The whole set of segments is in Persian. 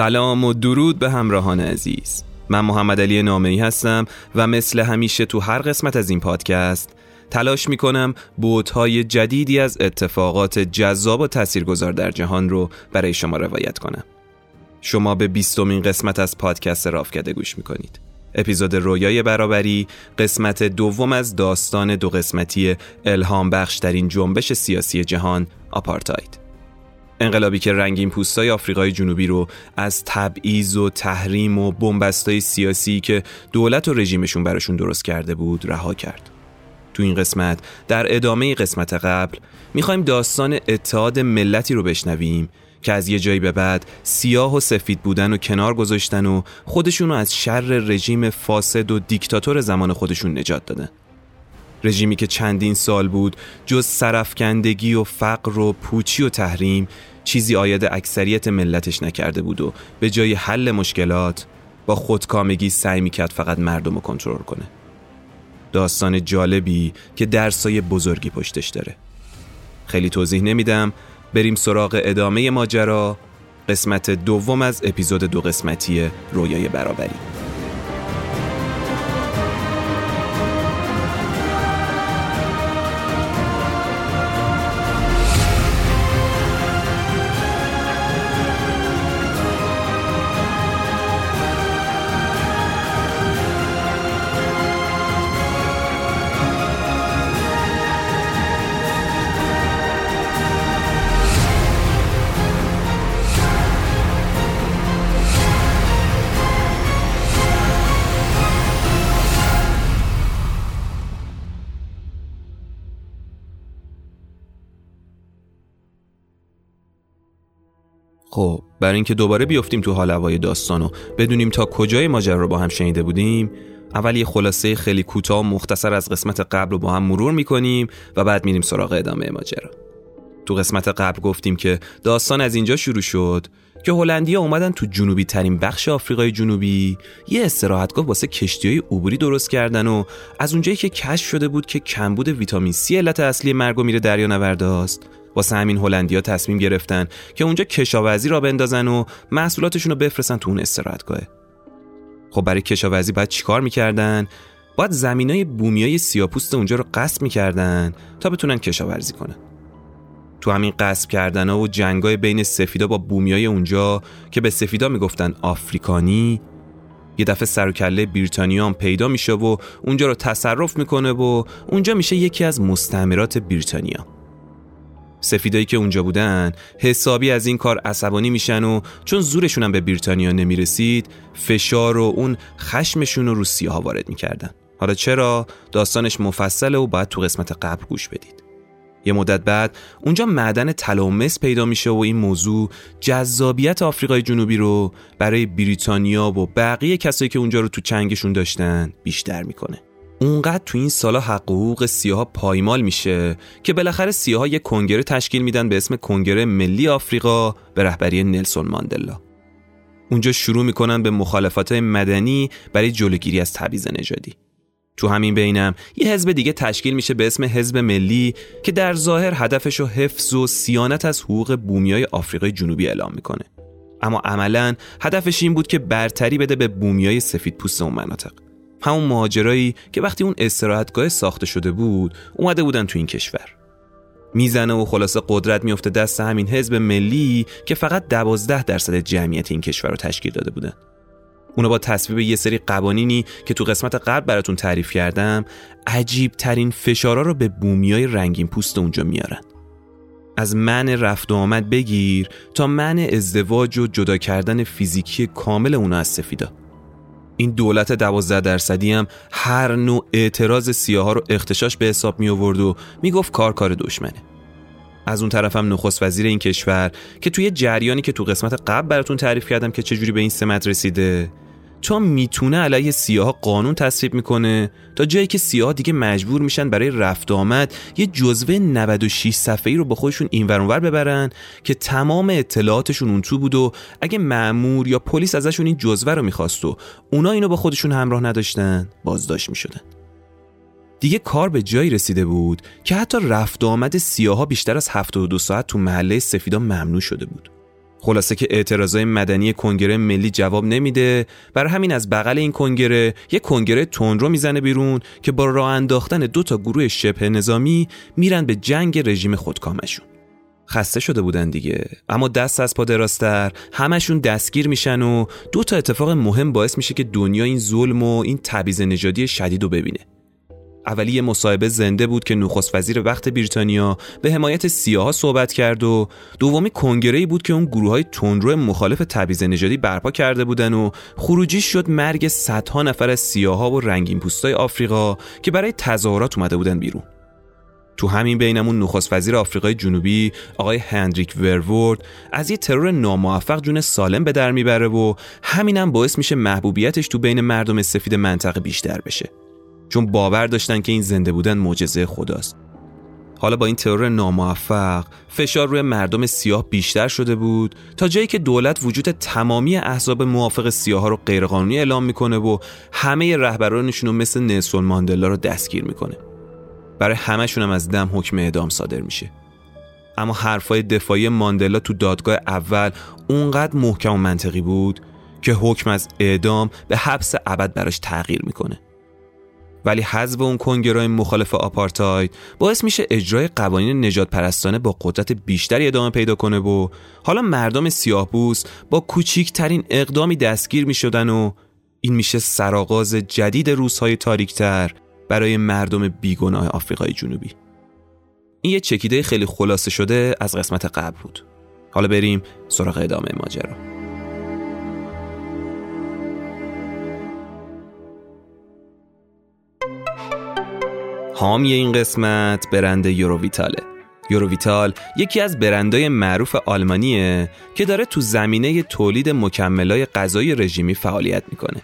سلام و درود به همراهان عزیز. من محمد علی نامعی هستم و مثل همیشه تو هر قسمت از این پادکست تلاش می کنم بوتهای جدیدی از اتفاقات جذاب و تاثیرگذار در جهان رو برای شما روایت کنم. شما به بیستمین قسمت از پادکست رافکده گوش می کنید اپیزود رویای برابری قسمت دوم از داستان دو قسمتی الهام بخش در این جنبش سیاسی جهان آپارتاید. انقلابی که رنگین پوستای آفریقای جنوبی رو از تبعیض و تحریم و بنبستای سیاسی که دولت و رژیمشون براشون درست کرده بود رها کرد. تو این قسمت در ادامه قسمت قبل می‌خوایم داستان اتحاد ملتی رو بشنویم که از یه جایی به بعد سیاه و سفید بودن و کنار گذاشتن و خودشون رو از شر رژیم فاسد و دیکتاتور زمان خودشون نجات دادن. رژیمی که چندین سال بود جز سرفکندگی و فقر و پوچی و تحریم چیزی آید اکثریت ملتش نکرده بود و به جای حل مشکلات با خودکامگی سعی می‌کرد فقط مردم رو کنترل کنه. داستان جالبی که درسای بزرگی پشتش داره. خیلی توضیح نمیدم. بریم سراغ ادامه ماجرا. قسمت دوم از اپیزود دو قسمتی رویای برابری. خب برای اینکه دوباره بیفتیم تو حال هوای داستان و بدونیم تا کجای ماجرا رو با هم شنیده بودیم اول یه خلاصه خیلی کوتاه مختصر از قسمت قبل رو با هم مرور می‌کنیم و بعد میریم سراغ ادامه ماجرا. تو قسمت قبل گفتیم که داستان از اینجا شروع شد که هلندیا اومدن تو جنوبی ترین بخش آفریقای جنوبی یه استراحتگاه واسه کشتی های عبوری درست کردن و از اونجایی که کشف شده بود که کمبود ویتامین C علت اصلی مرگ و میره دریا نورداست واسه همین هلندیا تصمیم گرفتن که اونجا کشاورزی را بندازن و محصولاتشون رو بفرستن تو اون استراحتگاه خب برای کشاورزی باید چیکار می‌کردن؟ باید زمینای بومیای سیاپوست اونجا رو قصب می‌کردن تا بتونن کشاورزی کنن. تو همین قصب کردن ها و جنگای بین سفیدا با بومیای اونجا که به سفیدا می‌گفتن آفریکانی یه دفعه سر و کله بریتانیا پیدا میشه و اونجا رو تصرف می‌کنه و اونجا میشه یکی از مستعمرات بریتانیا. سفیدایی که اونجا بودن حسابی از این کار عصبانی میشن و چون زورشون هم به بریتانیا نمی‌رسید فشار و اون خشمشون رو رو سیاها وارد می‌کردن. حالا چرا؟ داستانش مفصله و باید تو قسمت قبل گوش بدید. یه مدت بعد اونجا معدن طلا و مس پیدا میشه و این موضوع جذابیت آفریقای جنوبی رو برای بریتانیا و بقیه کسایی که اونجا رو تو چنگشون داشتن بیشتر می‌کنه. اونقدر تو این سالا حقوق سیاها پایمال میشه که بالاخره سیاها یک کنگره تشکیل میدن به اسم کنگره ملی آفریقا به رهبری نلسون ماندلا. اونجا شروع می‌کنن به مخالفات مدنی برای جلوگیری از تبعیض نژادی. تو همین بینم یه حزب دیگه تشکیل میشه به اسم حزب ملی که در ظاهر هدفش رو حفظ و سیانت از حقوق بومیای آفریقای جنوبی اعلام می‌کنه. اما عملا هدفش این بود که برتری بده به بومیای سفید پوست اون مناطق. همون مهاجرایی که وقتی اون استراحتگاه ساخته شده بود اومده بودن تو این کشور. می‌زنه و خلاصه قدرت میفته دست همین حزب ملی که فقط دوازده درصد جمعیت این کشور رو تشکیل داده بودن. اونا با تصویب یه سری قوانینی که تو قسمت قبل براتون تعریف کردم عجیب ترین فشارا رو به بومیای رنگین پوست اونجا میارن. از من رفت و آمد بگیر تا من ازدواج و جدا کردن فیزیکی کامل اونا از سفیدا. این دولت دوازده درصدی هم هر نوع اعتراض سیاه رو اختشاش به حساب می آورد و می‌گفت کار کار دشمنه. از اون طرفم نخست وزیر این کشور که توی جریانی که تو قسمت قبل براتون تعریف کردم که چجوری به این سمت رسیده تا می‌تونه علیه سیاه قانون تصویب می‌کنه تا جایی که سیاه دیگه مجبور میشن برای رفت آمد یه جزوه 96 صفحه‌ای رو با خودشون این اونور ببرن که تمام اطلاعاتشون اون تو بود و اگه مأمور یا پلیس ازشون این جزوه رو می‌خواست و اونا اینو با خودشون همراه نداشتن بازداشت می‌شدن. دیگه کار به جایی رسیده بود که حتی رفت آمد سیاها بیشتر از 72 ساعت تو محله سفیدا ممنوع شده بود. خلاصه که اعتراضای مدنی کنگره ملی جواب نمیده. برای همین از بغل این کنگره یه کنگره تندرو می‌زنه بیرون که با راه انداختن دو تا گروه شبه نظامی میرن به جنگ رژیم خودکامشون. خسته شده بودن دیگه اما دست از پا دراستر همشون دستگیر میشن و دو تا اتفاق مهم باعث میشه که دنیا این ظلم و این تبعیض نژادی شدید رو ببینه. اولی یه مصاحبه زنده بود که نخست وزیر وقت بریتانیا به حمایت سیاها صحبت کرد و دومی کنگره بود که اون گروه های تندرو مخالف تبعیض نژادی برپا کرده بودن و خروجی شد مرگ صدها نفر از سیاها و رنگین پوستای آفریقا که برای تظاهرات اومده بودن بیرون. تو همین بینمون نخست وزیر آفریقای جنوبی آقای هندریک ورورد از یه ترور ناموفق جون سالم به در می‌بره و همینم باعث میشه محبوبیتش تو بین مردم سفید منطقه بیشتر بشه. چون باور داشتن که این زنده بودن معجزه خداست. حالا با این ترور ناموفق فشار روی مردم سیاه بیشتر شده بود تا جایی که دولت وجود تمامی احزاب موافق سیاه ها رو غیرقانونی اعلام می‌کنه و همه رهبرانشون رو مثل نلسون ماندلا رو دستگیر می‌کنه. برای همشون هم از دم حکم اعدام صادر میشه. اما حرفای دفاعی ماندلا تو دادگاه اول اونقدر محکم و منطقی بود که حکم از اعدام به حبس ابد براش تغییر می‌کنه. ولی حذف اون کنگرای مخالف آپارتاید باعث میشه اجرای قوانین نجات پرستانه با قدرت بیشتری ادامه پیدا کنه و حالا مردم سیاهپوست با کوچیکترین اقدامی دستگیر می‌شدن و این میشه سرآغاز جدید روزهای تاریکتر برای مردم بیگناه آفریقای جنوبی. این یه چکیده خیلی خلاصه شده از قسمت قبل بود. حالا بریم سراغ ادامه ماجرا. حامی این قسمت برند یوروویتاله یوروویتال یکی از برندهای معروف آلمانیه که داره تو زمینه تولید مکملای غذایی رژیمی فعالیت می‌کنه.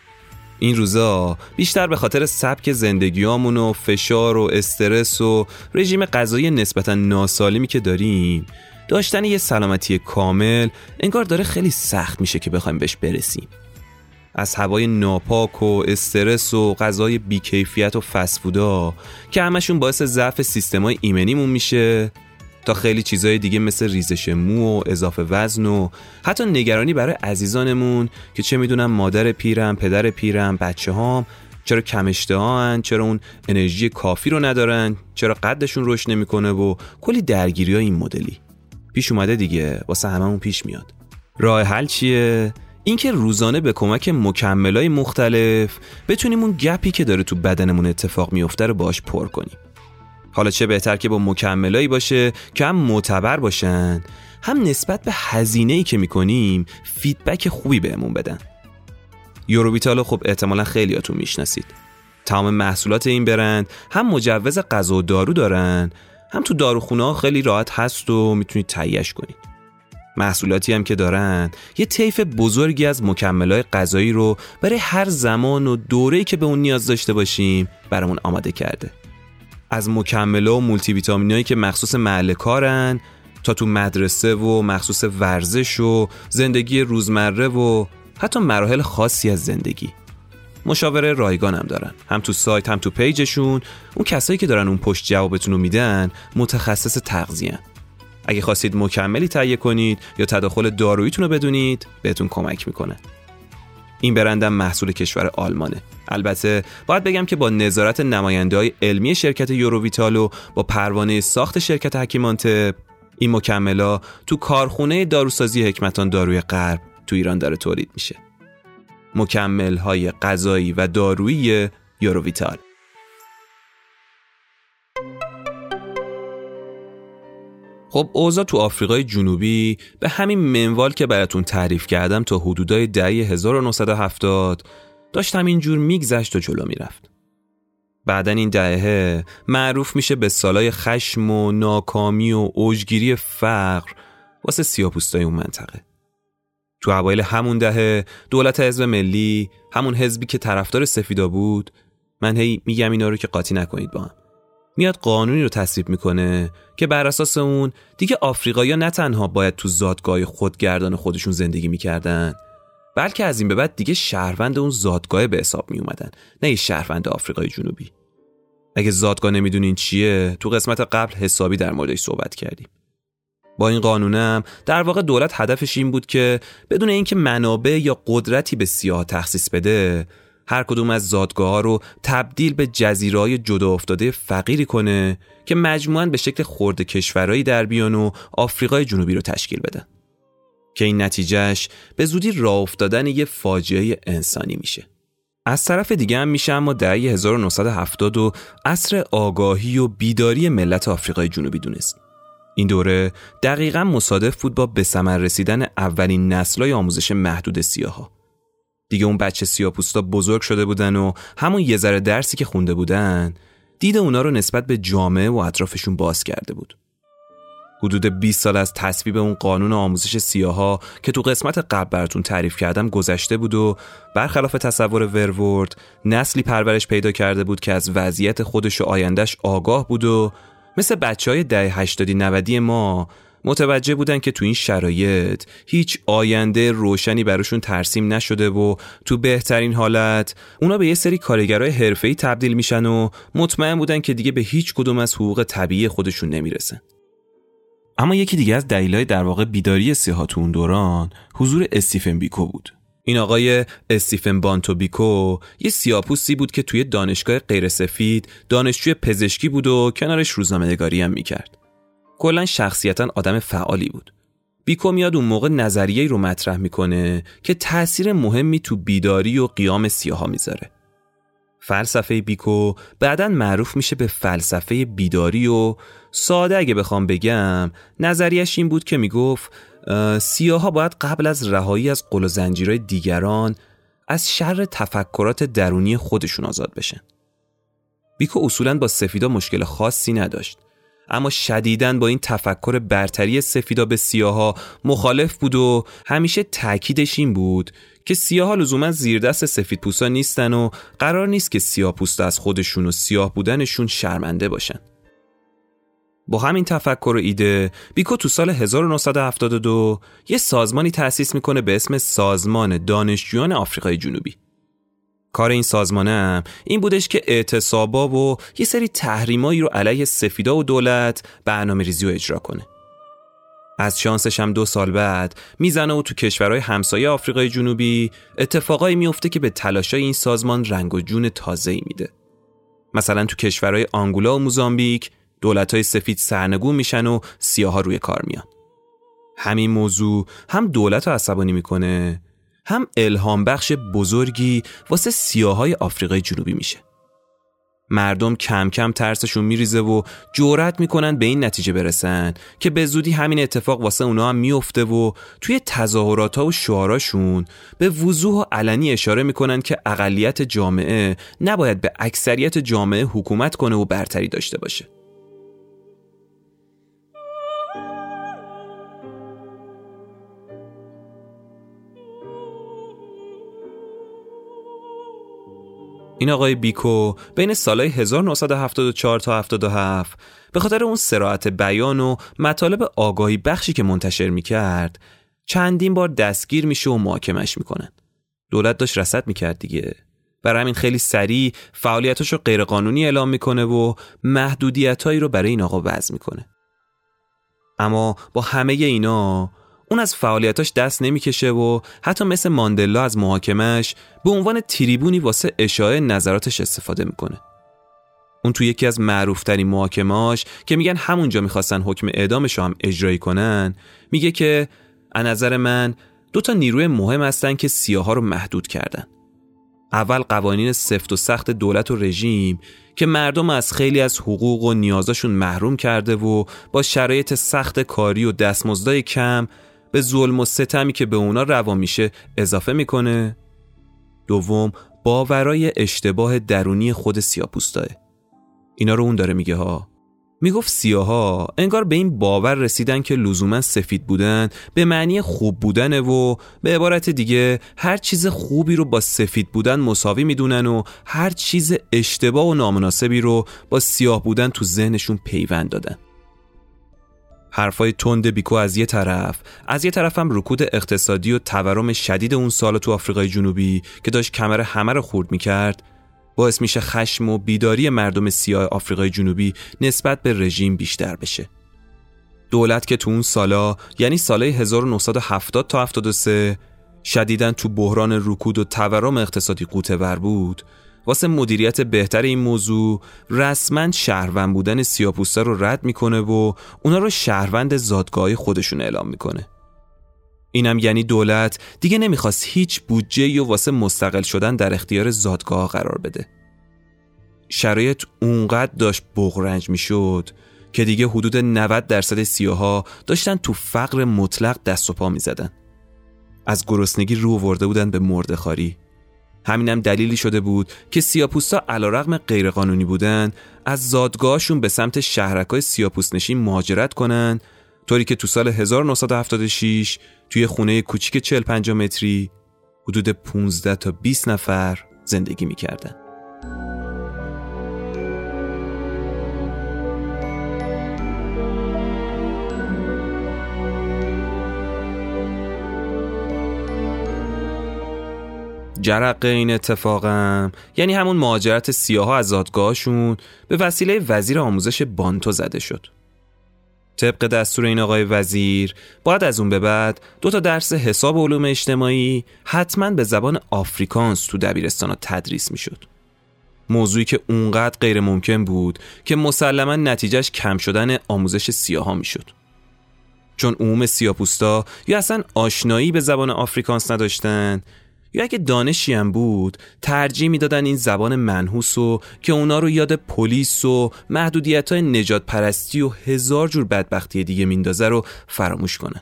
این روزا بیشتر به خاطر سبک زندگیامون و فشار و استرس و رژیم غذایی نسبتا ناسالمی که داریم داشتن یه سلامتی کامل انگار داره خیلی سخت میشه که بخوایم بهش برسیم. از هوای ناپاک و استرس و غذای بیکیفیت و فسفودا که همشون باعث ضعف سیستمای ایمنیمون میشه تا خیلی چیزای دیگه مثل ریزش مو و اضافه وزن و حتی نگرانی برای عزیزانمون که چه می‌دونم مادر پیرم، پدر پیرم، بچه هام چرا کمشته هن، چرا اون انرژی کافی رو ندارن چرا قدشون رشد نمی‌کنه و کلی درگیری های این مدلی. پیش اومده دیگه واسه هممون پیش میاد. راه حل چیه؟ اینکه روزانه به کمک مکملای مختلف بتونیم اون گپی که داره تو بدنمون اتفاق میفته رو باش پر کنیم. حالا چه بهتر که با مکملایی باشه که هم معتبر باشن هم نسبت به هزینه ای که می‌کنیم فیدبک خوبی بهمون بدن. یوروبیتالو خب احتمالا خیلیاتون می‌شناسید. تمام محصولات این برند هم مجوز غذا و دارو دارن هم تو داروخونه ها خیلی راحت هست و می‌تونید تهیهش کنید. محصولاتی هم که دارن. یه طیف بزرگی از مکملهای غذایی رو برای هر زمان و دوره‌ای که به اون نیاز داشته باشیم برامون آماده کرده. از مکمله و مولتی ویتامینایی که مخصوص محل کارن تا تو مدرسه و مخصوص ورزش و زندگی روزمره و حتی مراحل خاصی از زندگی. مشاوره رایگان هم دارن. هم تو سایت هم تو پیجشون. اون کسایی که دارن اون پشت جوابتون رو میدن متخصص تغذیه اگه خواستید مکملی تهیه کنید یا تداخل داروییتون رو بدونید بهتون کمک می‌کنه. این برندم محصول کشور آلمانه. البته باید بگم که با نظارت نماینده های علمی شرکت یوروویتال و با پروانه ساخت شرکت حکیمانت این مکملا تو کارخونه داروسازی حکمتان داروی غرب تو ایران داره تولید میشه. مکمل های غذایی و دارویی یوروویتال. خب اوضاع تو آفریقای جنوبی به همین منوال که براتون تعریف کردم تا حدودای دهه 1970 داشت همینجور میگذشت و جلو می‌رفت. بعدا این دهه معروف میشه به سالای خشم و ناکامی و اوجگیری فقر واسه سیاپوستای اون منطقه. تو اوایل همون دهه دولت حزب ملی همون حزبی که طرفدار سفیدا بود من هی میگم اینا رو که قاطی نکنید با هم میاد قانونی رو تصویب می‌کنه که بر اساس اون دیگه آفریقایی‌ها نه تنها باید تو زادگاه خودگردان خودشون زندگی می‌کردن بلکه از این به بعد دیگه شهروند اون زادگاه به حساب می اومدن نه یه شهروند آفریقای جنوبی. اگه زادگاه نمی‌دونین چیه تو قسمت قبل حسابی در موردش صحبت کردیم. با این قانونم در واقع دولت هدفش این بود که بدون اینکه منابع یا قدرتی به سیاه تخصیص بده هر کدوم از زادگاه ها رو تبدیل به جزیرهای جدا افتاده فقیری کنه که مجموعاً به شکل خورده کشورهایی در بیان و آفریقای جنوبی رو تشکیل بدن. که این نتیجهش به زودی راه افتادن یه فاجعه انسانی میشه. از طرف دیگه هم میشه اما دهه 1970 و عصر آگاهی و بیداری ملت آفریقای جنوبی دونست. این دوره دقیقا مصادف بود با به رسیدن اولین نسلای آموزش محدود سیاها. دیگه اون بچه سیاپوستا بزرگ شده بودن و همون یه ذره درسی که خونده بودن دید اونا رو نسبت به جامعه و اطرافشون باز کرده بود. حدود 20 سال از تصویب اون قانون آموزش سیاها که تو قسمت قبل براتون تعریف کردم گذشته بود و برخلاف تصور ورورد نسلی پرورش پیدا کرده بود که از وضعیت خودش و آیندهش آگاه بود و مثل بچه های ده هشتادی نودی ما متوجه بودن که تو این شرایط هیچ آینده روشنی براشون ترسیم نشده و تو بهترین حالت اونا به یه سری کارگرای حرفه‌ای تبدیل میشن و مطمئن بودن که دیگه به هیچ کدوم از حقوق طبیعی خودشون نمی‌رسن. اما یکی دیگه از دلایل در واقع بیداری سیاها تو اون دوران حضور استیفن بیکو بود. این آقای استیفن بانتو بیکو یه سیاپوسی بود که توی دانشگاه غیرسفید دانشجوی پزشکی بود و کنارش روزنامه‌نگاری هم می‌کرد. کلا شخصیتا آدم فعالی بود. بیکو میاد اون موقع نظریه رو مطرح می‌کنه که تأثیر مهمی تو بیداری و قیام سیاها می‌ذاره. فلسفه بیکو بعدا معروف میشه به فلسفه بیداری و ساده اگه بخوام بگم نظریش این بود که می‌گفت سیاها باید قبل از رهایی از قل و زنجیرهای دیگران از شر تفکرات درونی خودشون آزاد بشن. بیکو اصولا با سفیدا مشکل خاصی نداشت. اما شدیداً با این تفکر برتری سفیدا به سیاها مخالف بود و همیشه تاکیدش این بود که سیاها لزوما زیر دست سفید پوستا نیستن و قرار نیست که سیاه پوستا از خودشون و سیاه بودنشون شرمنده باشن. با همین تفکر و ایده بیکو تو سال 1972 یه سازمانی تأسیس می‌کنه به اسم سازمان دانشجویان آفریقای جنوبی کار این سازمانه این بودش که اعتصابا و یه سری تحریمایی رو علیه سفیدا و دولت برنامه ریزی و اجرا کنه. از شانسش هم دو سال بعد می‌زنه و تو کشورهای همسایه آفریقای جنوبی اتفاقایی میفته که به تلاشای این سازمان رنگ و جون تازه‌ای میده. مثلا تو کشورهای آنگولا و موزامبیک دولتهای سفید سرنگون میشن و سیاها روی کار میان. همین موضوع هم دولت رو عصبانی می‌کنه هم الهام بخش بزرگی واسه سیاهای آفریقای جنوبی میشه. مردم کم کم ترسشون میریزه و جورت می‌کنن به این نتیجه برسن که به زودی همین اتفاق واسه اونا هم میفته و توی تظاهرات ها و شعاراشون به وضوح و علنی اشاره می‌کنن که اقلیت جامعه نباید به اکثریت جامعه حکومت کنه و برتری داشته باشه. این آقای بیکو بین سالهای 1974 تا 77 به خاطر اون سراعت بیان و مطالب آگاهی بخشی که منتشر می‌کرد چندین بار دستگیر میشه و محاکمش می‌کنن. دولت داشت رسد می‌کرد دیگه. برای همین خیلی سریع فعالیتاش رو غیرقانونی اعلام می‌کنه و محدودیتهایی رو برای این آقا وضع می‌کنه. اما با همه اینا اون از فعالیتاش دست نمی‌کشه و حتی مثل ماندلا از محاکمش به عنوان تریبونی واسه اشاعه نظراتش استفاده می‌کنه. اون تو یکی از معروفترین محاکماش که میگن همونجا می‌خواستن حکم اعدامش هم اجرایی کنن میگه که از نظر من دو تا نیروی مهم هستن که سیاها رو محدود کردن. اول قوانین سفت و سخت دولت و رژیم که مردم از خیلی از حقوق و نیازاشون محروم کرده و با شرایط سخت کاری و دستمزدای کم به ظلم و ستمی که به اونا روا میشه اضافه می‌کنه. دوم باورای اشتباه درونی خود سیاپوستاه. اینا رو اون داره میگه ها. می‌گفت سیاها انگار به این باور رسیدن که لزوما سفید بودن به معنی خوب بودنه و به عبارت دیگه هر چیز خوبی رو با سفید بودن مساوی می‌دونن و هر چیز اشتباه و نامناسبی رو با سیاه بودن تو ذهنشون پیوند دادن. حرفای تند بیکو از یه طرف. از یه طرف هم رکود اقتصادی و تورم شدید اون سال تو آفریقای جنوبی که داشت کمر همه رو خورد می‌کرد باعث میشه خشم و بیداری مردم سیاه آفریقای جنوبی نسبت به رژیم بیشتر بشه. دولت که تو اون سالا یعنی سالهای 1970 تا 73 شدیدن تو بحران رکود و تورم اقتصادی قوطه ور بود. واسه مدیریت بهتر این موضوع رسما شهروند بودن سیاپوستا رو رد می‌کنه و اونا رو شهروند زادگاه خودشون اعلام می‌کنه. اینم یعنی دولت دیگه نمی‌خواست هیچ بودجه یا واسه مستقل شدن در اختیار زادگاه قرار بده. شرایط اونقدر داشت بغرنج می‌شد که دیگه حدود 90 درصد سیاها داشتن تو فقر مطلق دست و پا می‌زدن. از گرسنگی رو ورده بودن به مردخاری همینم دلیلی شده بود که سیاپوستا علیرغم غیرقانونی بودن از زادگاهشون به سمت شهرکای سیاپوست نشین مهاجرت کنن طوری که تو سال 1976 توی خونه کوچیک 40 50 متری حدود 15 تا 20 نفر زندگی می‌کردن. جرق این اتفاقم یعنی همون مهاجرت سیاها از زادگاهشون به وسیله وزیر آموزش بانتو زده شد طبق دستور این آقای وزیر باید از اون به بعد دو تا درس حساب علوم اجتماعی حتما به زبان آفریکانس تو دبیرستان تدریس می‌شد. موضوعی که اونقدر غیر ممکن بود که مسلما نتیجهش کم شدن آموزش سیاها می‌شد. چون عموم سیاپوستا یا اصلا آشنایی به زبان آفریکانس نداشتن یا اگه دانشی هم بود ترجیح می‌دادن این زبان منحوس و که اونا رو یاد پلیس و محدودیت های نجات پرستی و هزار جور بدبختی دیگه میندازه رو فراموش کنن.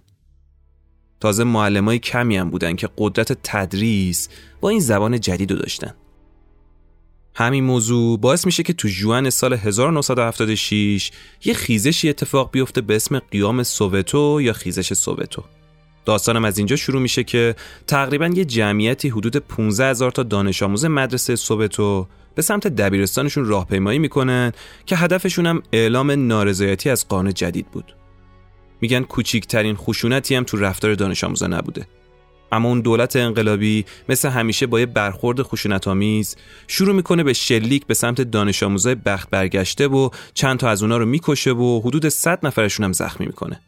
تازه معلم های کمی هم بودن که قدرت تدریس با این زبان جدید رو داشتن. همین موضوع باعث میشه که تو جوان سال 1976 یه خیزشی اتفاق بیفته به اسم قیام سووتو یا خیزش سووتو. داستانم از اینجا شروع میشه که تقریبا یه جمعیتی حدود 15 هزار تا دانش آموز مدرسه سوبتو به سمت دبیرستانشون راهپیمایی می‌کنن که هدفشون هم اعلام نارضایتی از قانون جدید بود. میگن کوچیکترین خشونتی هم تو رفتار دانش آموزا نبوده. اما اون دولت انقلابی مثل همیشه با یه برخورد خشونت آمیز شروع می‌کنه به شلیک به سمت دانش آموزای بخت برگشته و چند تا از اونا رو می‌کشه و حدود 100 نفرشون هم زخمی می‌کنه.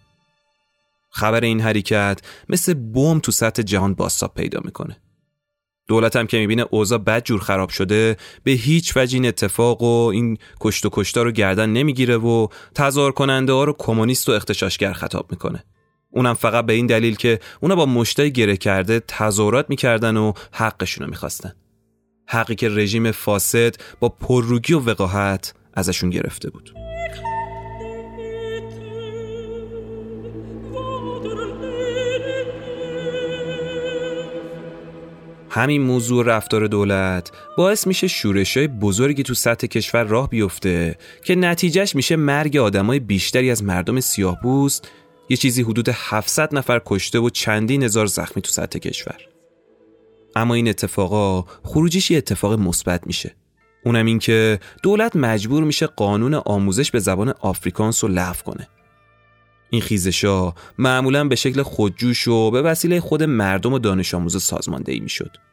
خبر این حرکت مثل بم تو سطح جهان باستاب پیدا می‌کنه. دولت هم که می‌بینه اوضاع بد جور خراب شده به هیچ وجه این اتفاق و این کشت و کشتا رو گردن نمی‌گیره و تظاهر کننده ها رو کمونیست و اختشاشگر خطاب می‌کنه. اونم فقط به این دلیل که اونا با مشتای گره کرده تظاهرات می‌کردن و حقشون رو می‌خواستن. حقی که رژیم فاسد با پرروگی و وقاحت ازشون گرفته بود. همین موضوع رفتار دولت باعث میشه شورش های بزرگی تو سطح کشور راه بیفته که نتیجهش میشه مرگ آدمای بیشتری از مردم سیاه بوست یه چیزی حدود 700 نفر کشته و چندین هزار زخمی تو سطح کشور. اما این اتفاقا خروجیش یه اتفاق مثبت میشه. اونم این که دولت مجبور میشه قانون آموزش به زبان آفریکانس رو لغو کنه. این خیزشا معمولا به شکل خودجوش و به وسیله خود مردم و دانش آموز سازماندهی می‌شد.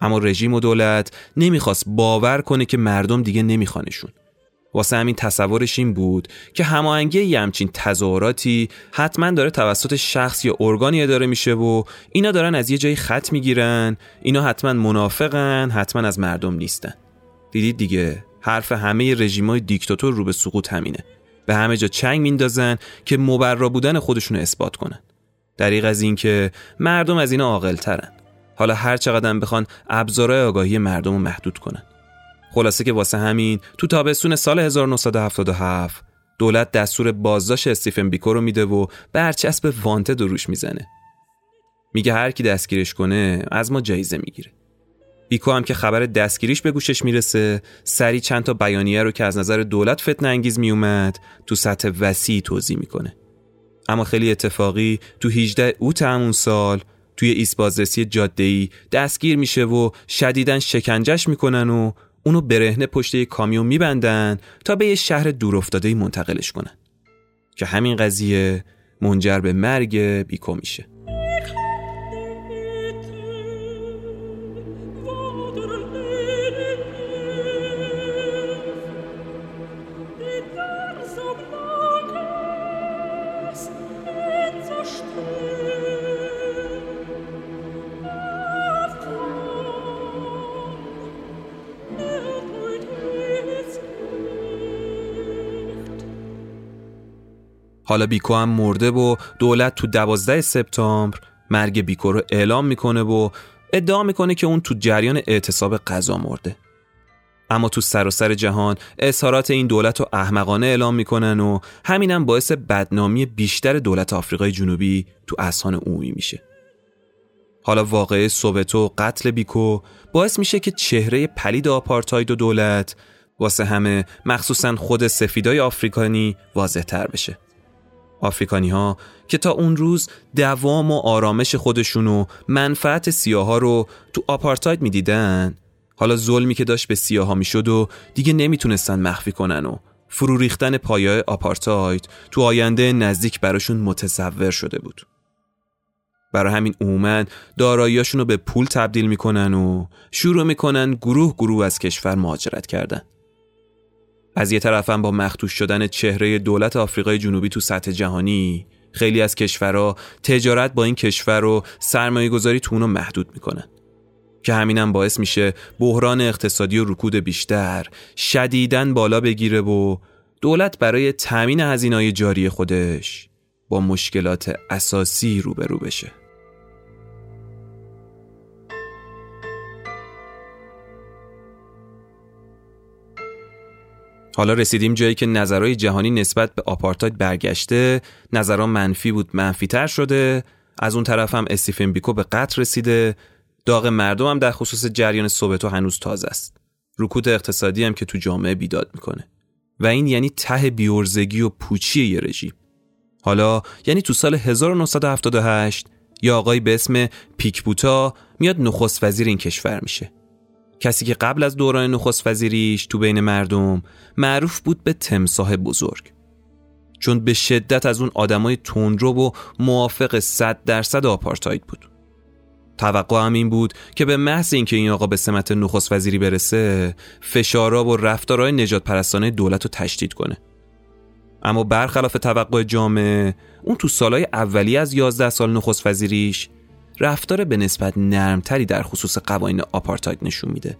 اما رژیم و دولت نمی‌خواست باور کنه که مردم دیگه نمیخوانشون. واسه همین تصورش این بود که هماهنگی همچین تظاهراتی حتما داره توسط شخص یا ارگانی اداره میشه و اینا دارن از یه جایی خط می‌گیرن اینا حتما منافقن حتما از مردم نیستن. دیدید دیگه؟ حرف همه رژیمای دیکتاتور رو به سقوط همینه. به همه جا چنگ میندازن که مبرا بودن خودشون اثبات کنن. دریغ از اینکه مردم از اینا عاقل ترن حالا هر چقدر بخوان ابزارهای آگاهی مردم رو محدود کنن. خلاصه که واسه همین تو تابستون سال 1977 دولت دستور بازداشت استیفن بیکو رو میده و برچسب وانتد روش می‌زنه. میگه هر کی دستگیرش کنه از ما جایزه می‌گیره. بیکو هم که خبر دستگیریش به گوشش می‌رسه سری چند تا بیانیه رو که از نظر دولت فتن انگیز میومد تو سطح وسیعی توضیح می‌کنه. اما خیلی اتفاقی تو 18 اوت همون سال توی ایست بازرسی جاده‌ای دستگیر میشه و شدیدن شکنجش می‌کنن و اونو برهنه پشت یک کامیون میبندن تا به یه شهر دورافتاده منتقلش کنن. که همین قضیه منجر به مرگ بیکو میشه. حالا بیکو هم مرده و دولت تو دوازده سپتامبر مرگ بیکو رو اعلام می‌کنه و ادعا می‌کنه که اون تو جریان اعتصاب غذا مرده. اما تو سراسر جهان اظهارات این دولت رو احمقانه اعلام می‌کنن و همینم باعث بدنامی بیشتر دولت آفریقای جنوبی تو اذهان عمومی میشه. حالا واقعه سوبتو قتل بیکو باعث میشه که چهره پلید آپارتاید و دولت واسه همه مخصوصا خود سفیدای آفریکانی واضح تر بشه. آفریکانی ها که تا اون روز دوام و آرامش خودشون و منفعت سیاه ها رو تو آپارتاید می‌دیدن حالا ظلمی که داشت به سیاه ها می‌شد و دیگه نمی‌تونستن مخفی کنن و فرو ریختن پایای آپارتاید تو آینده نزدیک براشون متصور شده بود. برای همین عموما داراییاشون رو به پول تبدیل می‌کنن و شروع می‌کنن گروه گروه از کشور مهاجرت کردن. از یه طرف هم با مختوش شدن چهره دولت آفریقای جنوبی تو سطح جهانی خیلی از کشورها تجارت با این کشور رو سرمایه گذاری تو اونو محدود می‌کنن که همینم باعث میشه بحران اقتصادی و رکود بیشتر شدیدن بالا بگیره و دولت برای تأمین هزینه‌های جاری خودش با مشکلات اساسی روبرو بشه. حالا رسیدیم جایی که نظرهای جهانی نسبت به آپارتاید برگشته نظرها منفی بود منفیتر شده. از اون طرف هم استیفن بیکو به قتل رسیده. داغ مردم هم در خصوص جریان سوبتو هنوز تازه است. رکود اقتصادی هم که تو جامعه بیداد می‌کنه. و این یعنی ته بیورزگی و پوچی یه رژیم. حالا یعنی تو سال 1978 یا آقای به اسم پیکبوتا میاد نخست وزیر این کشور میشه. کسی که قبل از دوران نخست وزیریش تو بین مردم معروف بود به تمساه بزرگ. چون به شدت از اون آدمای تندرو و موافق 100 درصد آپارتاید بود. توقع هم این بود که به محض اینکه این آقا به سمت نخست وزیری برسه فشارا و رفتارهای نجات پرستانه دولت رو تشدید کنه. اما برخلاف توقع جامعه اون تو سالهای اولی از 11 سال نخست وزیریش رفتار به نسبت نرمتری در خصوص قوانین آپارتاید نشون میده.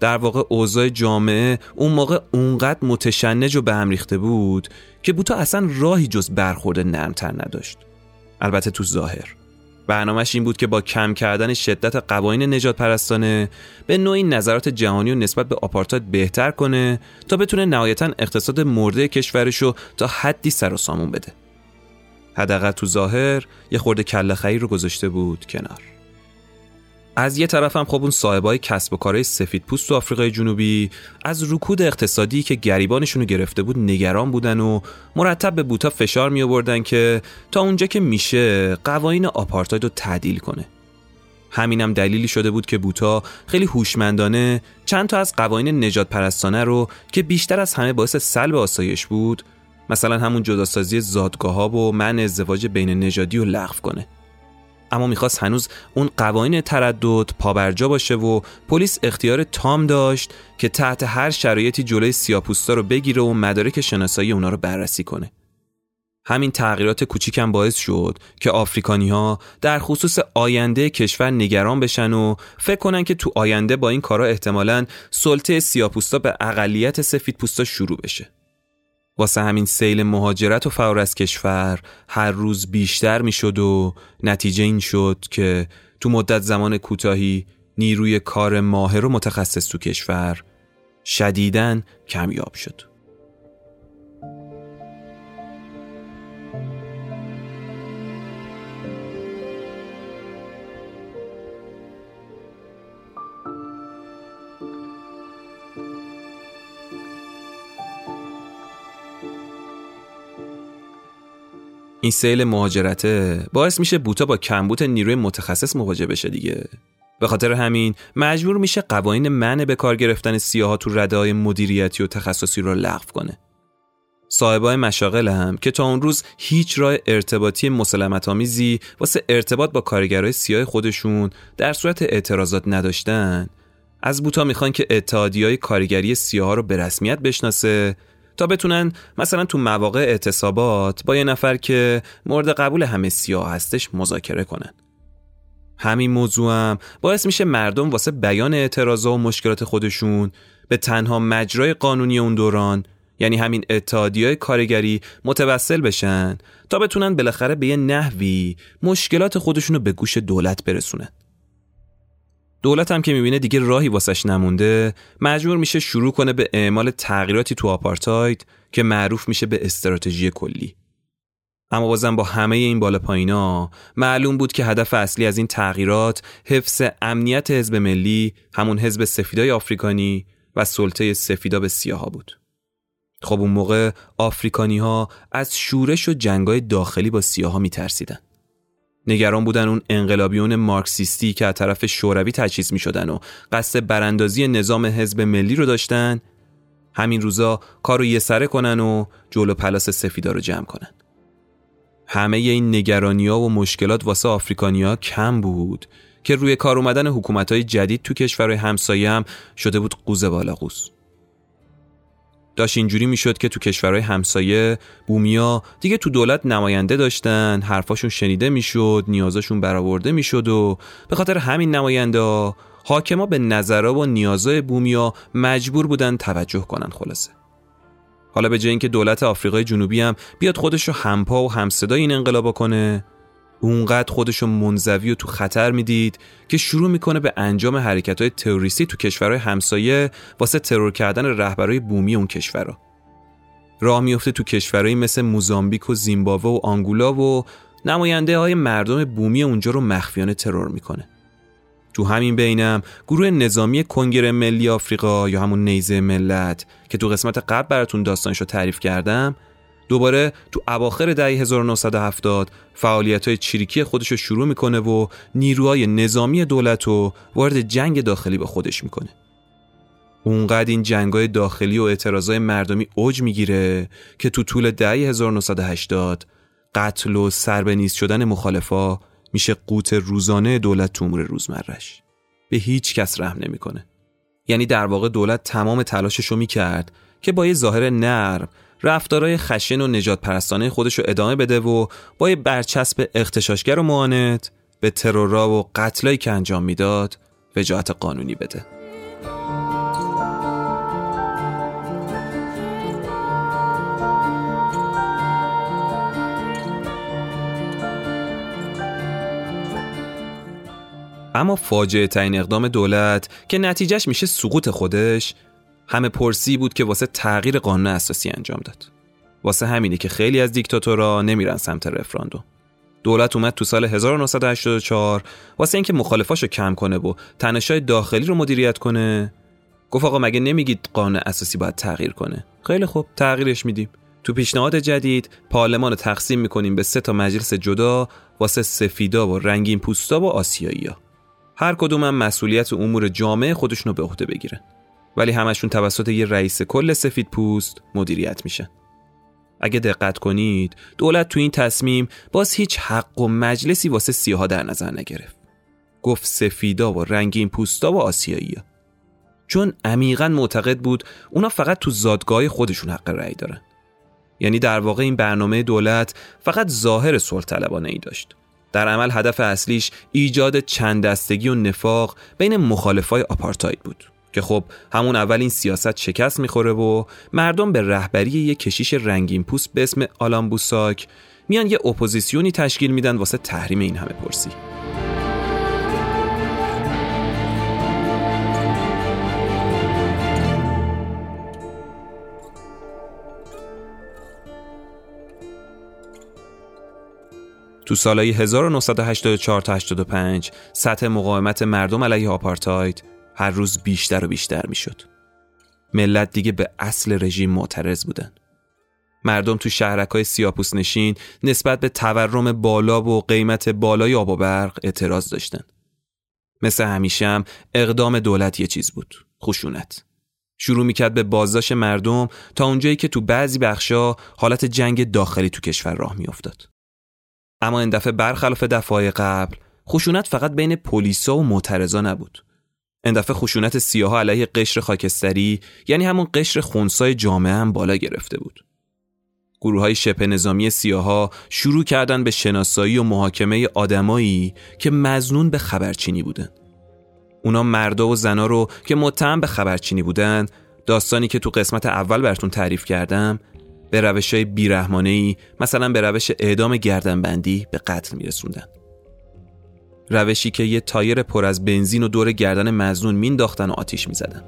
در واقع اوضاع جامعه اون موقع اونقدر متشنج و به هم ریخته بود که بوتا اصلا راهی جز برخورد نرمتر نداشت. البته تو ظاهر. برنامهش این بود که با کم کردن شدت قوانین نجات پرستانه به نوعی نظرات جهانی و نسبت به آپارتاید بهتر کنه تا بتونه نهایتا اقتصاد مرده کشورش رو تا حدی سر و سامون بده. حداقل تو ظاهر یه خورده کله خیر رو گذاشته بود کنار. از یه طرف هم خب اون صاحبای کسب و کارهای سفید پوست تو آفریقای جنوبی از رکود اقتصادی که گریبانشون رو گرفته بود نگران بودن و مرتب به بوتا فشار می آوردن که تا اونجا که میشه قوانین آپارتاید رو تعدیل کنه. همینم دلیلی شده بود که بوتا خیلی هوشمندانه چند تا از قوانین نجات پرستانه رو که بیشتر از همه باعث سلب آسایش بود مثلا همون جداسازی زادگاه ها و من ازدواج بین نژادی رو لغو کنه. اما می‌خواست هنوز اون قوانین تردد پابرجا باشه و پلیس اختیار تام داشت که تحت هر شرایطی جلوی سیاپوستا رو بگیره و مدارک شناسایی اونا رو بررسی کنه. همین تغییرات کوچیکم باعث شد که آفریکانی ها در خصوص آینده کشور نگران بشن و فکر کنن که تو آینده با این کارا احتمالاً سلطه سیاپوستا به اقلیت سفید پوستا شروع بشه. واسه همین سیل مهاجرت و فور از کشور هر روز بیشتر می‌شد و نتیجه این شد که تو مدت زمان کوتاهی نیروی کار ماهر و متخصص تو کشور شدیداً کمیاب شد. این سیل مهاجرته باعث میشه بوتا با کمبود نیروی متخصص مواجه بشه دیگه. به خاطر همین مجبور میشه قوانین منع به کار گرفتن سیاها تو رده های مدیریتی و تخصصی رو لغو کنه. صاحبای مشاغل هم که تا اون روز هیچ راه ارتباطی مسلمت آمیزی واسه ارتباط با کارگرای سیاه خودشون در صورت اعتراضات نداشتن از بوتا می‌خوان که اتحادی کارگری سیاه رو به رسمیت بشناسه تا بتونن مثلا تو مواقع اعتصابات با یه نفر که مورد قبول همه سیاه هستش مذاکره کنن. همین موضوع هم باعث میشه مردم واسه بیان اعتراضا و مشکلات خودشون به تنها مجرای قانونی اون دوران یعنی همین اتحادیای کارگری متوسل بشن تا بتونن بالاخره به یه نحوی مشکلات خودشونو به گوش دولت برسونن. دولت هم که می‌بینه دیگه راهی واسش نمونده مجبور میشه شروع کنه به اعمال تغییراتی تو آپارتاید که معروف میشه به استراتژی کلی. اما بازم با همه این بالا پایینا معلوم بود که هدف اصلی از این تغییرات حفظ امنیت حزب ملی همون حزب سفیدای آفریکانی و سلطه سفیدا به سیاها بود. خب اون موقع آفریکانی ها از شورش و جنگای داخلی با سیاها میترسیدن. نگران بودن اون انقلابیون مارکسیستی که از طرف شوروی تجهیز می شدن و قصد براندازی نظام حزب ملی رو داشتن همین روزا کارو یه سره کنن و جلو پلاس سفیدا رو جمع کنن. همه این نگرانی ها و مشکلات واسه آفریکانیا کم بود که روی کار اومدن حکومت های جدید تو کشورهای همسایه هم شده بود قوزه بالا قوز. داشت اینجوری می‌شد که تو کشورهای همسایه بومیا دیگه تو دولت نماینده داشتن حرفاشون شنیده می‌شد نیازاشون برآورده می‌شد و به خاطر همین نماینده حاکما به نظرها و نیازهای بومیا مجبور بودن توجه کنن خلاصه. حالا به جای اینکه دولت آفریقای جنوبی هم بیاد خودش رو همپا و همصدای این انقلاب کنه اونقدر خودشو منزوی و تو خطر می‌دید که شروع می‌کنه به انجام حرکت های تروریستی تو کشورهای همسایه واسه ترور کردن رهبرای بومی اون کشورها راه میفته تو کشورهایی مثل موزامبیک و زیمبابوه و آنگولا و نماینده های مردم بومی اونجا رو مخفیانه ترور می‌کنه. تو همین بینم گروه نظامی کنگره ملی آفریقا یا همون نیزه ملت که تو قسمت قبل براتون داستانشو تعریف کردم دوباره تو اواخر دهه 1970 فعالیت های چریکی خودش رو شروع می‌کنه و نیروهای نظامی دولت رو وارد جنگ داخلی به خودش می‌کنه. اونقدر این جنگ های داخلی و اعتراضای مردمی اوج می‌گیره که تو طول دهه 1980 قتل و سربنیز شدن مخالفا میشه قوت روزانه دولت تو امور روزمرش به هیچ کس رحم نمی‌کنه. یعنی در واقع دولت تمام تلاشش رو می‌کرد که با یه ظاهر نرم رفتارهای خشن و نجات پرستانه خودش رو ادامه بده و با یه برچسب اختشاشگر و معاند به ترورا و قتلایی که انجام می‌داد وجاهت قانونی بده. اما فاجعه ترین اقدام دولت که نتیجهش میشه سقوط خودش همه پرسی بود که واسه تغییر قانون اساسی انجام داد. واسه همینه که خیلی از دیکتاتورها نمیرن سمت رفراندوم. دولت اومد تو سال 1984 واسه اینکه مخالفاشو کم کنه و تنشای داخلی رو مدیریت کنه. گفت آقا مگه نمیگید قانون اساسی باید تغییر کنه؟ خیلی خوب تغییرش میدیم. تو پیشنهاد جدید پارلمان رو تقسیم می‌کنیم به سه تا مجلس جدا واسه سفیدا و رنگین پوستا و آسیایی هر کدوم هم مسئولیت امور جامعه خودشونو به عهده بگیرن. ولی همشون توسط یه رئیس کل سفید پوست مدیریت میشن اگه دقت کنید دولت تو این تصمیم باز هیچ حق و مجلسی واسه سیاها در نظر نگرفت. گفت سفیدا و رنگین پوستا و آسیایی. چون عمیقا معتقد بود اونا فقط تو زادگاه خودشون حق رأی دارن. یعنی در واقع این برنامه دولت فقط ظاهر صلح طلبانه ای داشت. در عمل هدف اصلیش ایجاد چند دستگی و نفاق بین مخالفای آپارتاید بود. که خب همون اول این سیاست شکست می‌خوره و مردم به رهبری یک کشیش رنگین پوست به اسم آلان بوساک میان یه اپوزیسیونی تشکیل میدن واسه تحریم این همه پرسی. تو سالهای 1984 تا 85 سطح مقاومت مردم علیه آپارتاید هر روز بیشتر و بیشتر می‌شد. ملت دیگه به اصل رژیم معترض بودن. مردم تو شهرک های سیاپوس نشین نسبت به تورم بالا و قیمت بالای آب و برق اعتراض داشتن. مثل همیشه هم اقدام دولت یه چیز بود. خشونت. شروع می‌کرد به بازداشت مردم تا اونجایی که تو بعضی بخشا حالت جنگ داخلی تو کشور راه میافتاد. اما این دفعه برخلاف دفعه قبل خشونت فقط بین پلیسا و معترضا نبود. این دفعه خشونت سیاه علیه قشر خاکستری یعنی همون قشر خونسای جامعه هم بالا گرفته بود. گروه های شبه نظامی سیاها شروع کردن به شناسایی و محاکمه آدمایی که مزنون به خبرچینی بودن. اونا مردا و زنا رو که متهم به خبرچینی بودن داستانی که تو قسمت اول براتون تعریف کردم به روش های مثلا به روش اعدام گردنبندی به قتل میرسوندن روشی که یه تایر پر از بنزین و دور گردن مزنون مینداختن و آتیش می‌زدن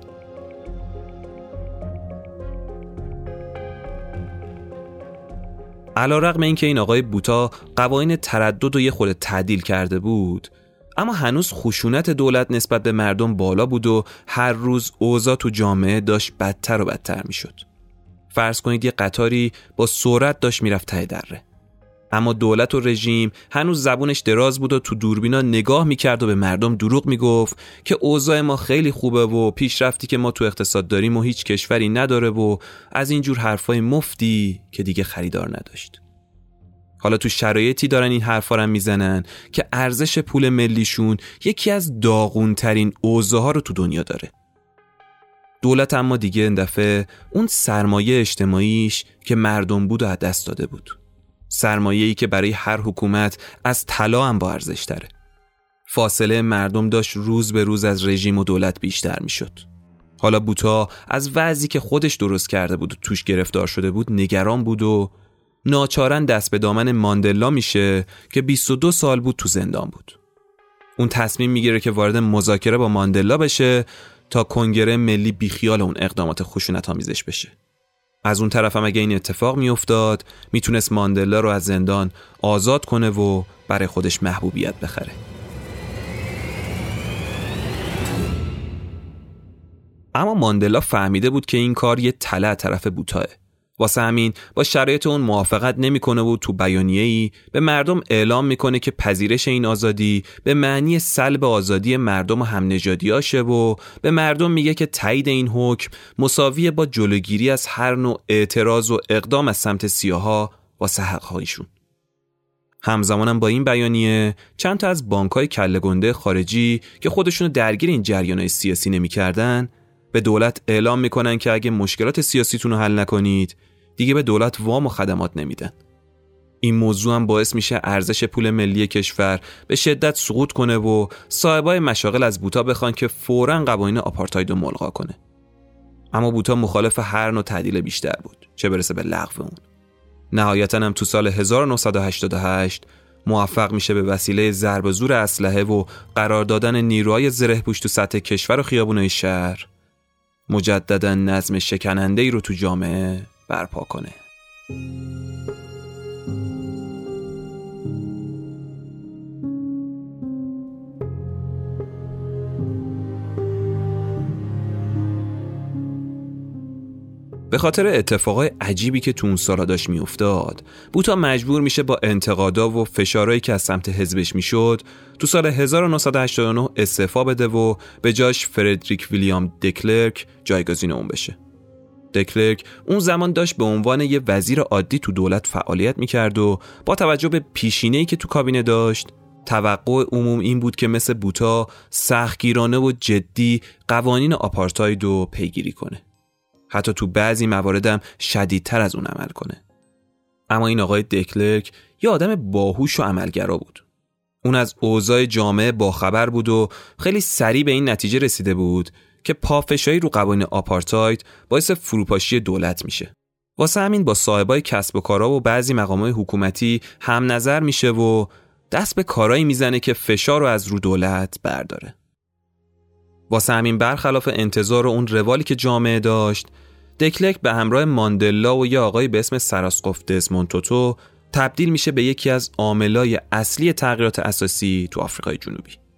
علا رقم این که این آقای بوتا قوانین تردد و یه خود تعدیل کرده بود اما هنوز خشونت دولت نسبت به مردم بالا بود و هر روز اوضاع تو جامعه داشت بدتر و بدتر می‌شد. فرض کنید یه قطاری با سرعت داشت می‌رفت ته دره اما دولت و رژیم هنوز زبونش دراز بود و تو دوربینا نگاه می‌کرد و به مردم دروغ می‌گفت که اوضاع ما خیلی خوبه و پیشرفتی که ما تو اقتصاد داریم و هیچ کشوری نداره و از اینجور حرفای مفتی که دیگه خریدار نداشت. حالا تو شرایطی دارن این حرفا رو می‌زنن که ارزش پول ملیشون یکی از داغونترین اوضاع ها رو تو دنیا داره. دولت اما دیگه این دفعه اون سرمایه اجتماعیش که مردم بود و از دست داده بود. ای که برای هر حکومت از طلا هم با ارزش تره فاصله مردم داشت روز به روز از رژیم و دولت بیشتر می‌شد. حالا بوتا از وضعی که خودش درست کرده بود و توش گرفتار شده بود نگران بود و ناچارن دست به دامن ماندلا میشه که 22 سال بود تو زندان بود. اون تصمیم می‌گیره که وارد مذاکره با ماندلا بشه تا کنگره ملی بیخیال اون اقدامات خشونت آمیزش بشه. از اون طرف هم اگه این اتفاق میافتاد می‌تونست ماندلا رو از زندان آزاد کنه و برای خودش محبوبیت بخره. اما ماندلا فهمیده بود که این کار یه تله طرف بوتاه واسه همین با شرایط اون موافقت نمی‌کنه و تو ای به مردم اعلام می‌کنه که پذیرش این آزادی به معنی سلب آزادی مردم و همنژادیاشه و به مردم میگه که تایید این حکم مساویه با جلوگیری از هر نوع اعتراض و اقدام از سمت سیاها واسه حقهایشون. همزمانم با این بیانیه چند تا از بانکای کله گنده خارجی که خودشونو درگیر این جریانهای سیاسی نمی‌کردن به دولت اعلام می‌کنن که اگه مشکلات سیاسیتون رو حل نکنید دیگه به دولت وام و خدمات نمیدن این موضوع هم باعث میشه ارزش پول ملی کشور به شدت سقوط کنه و صاحبای مشاغل از بوتا بخوان که فورا قوانین آپارتاید رو ملغا کنه. اما بوتا مخالف هر نوع تعدیل بیشتر بود چه برسه به لغو اون. نهایتا هم تو سال 1988 موفق میشه به وسیله ضرب زور اسلحه و قرار دادن نیروهای زره پوش تو سطح کشور و خیابونای شهر. مجددا نظم شکننده ای رو تو جامعه برپا کنه. به خاطر اتفاقای عجیبی که تو اون سالا داشت میافتاد بوتا مجبور میشه با انتقادا و فشارهایی که از سمت حزبش می‌شد تو سال 1989 استعفا بده و به جاش فردریک ویلیام دکلرک جایگزین اون بشه. دکلرک اون زمان داشت به عنوان یه وزیر عادی تو دولت فعالیت می‌کرد و با توجه به پیشینه‌ای که تو کابینه داشت توقع عموم این بود که مثل بوتا سختگیرانه و جدی قوانین آپارتاید رو پیگیری کنه. حتی تو بعضی مواردم شدیدتر از اون عمل کنه. اما این آقای دکلرک یه آدم باهوش و عملگرا بود. اون از اوضاع جامعه باخبر بود و خیلی سریع به این نتیجه رسیده بود که پافشایی رو قوانین آپارتاید باعث فروپاشی دولت میشه. واسه همین با صاحبای کسب و کارا و بعضی مقامات حکومتی هم نظر میشه و دست به کارایی می‌زنه که فشار رو از رو دولت برداره. واسه همین برخلاف انتظار اون روالی که جامعه داشت، دکلک به همراه ماندلا و یه آقای به اسم سراسقف دزمونتوتو تبدیل میشه به یکی از عاملای اصلی تغییرات اساسی تو آفریقای جنوبی.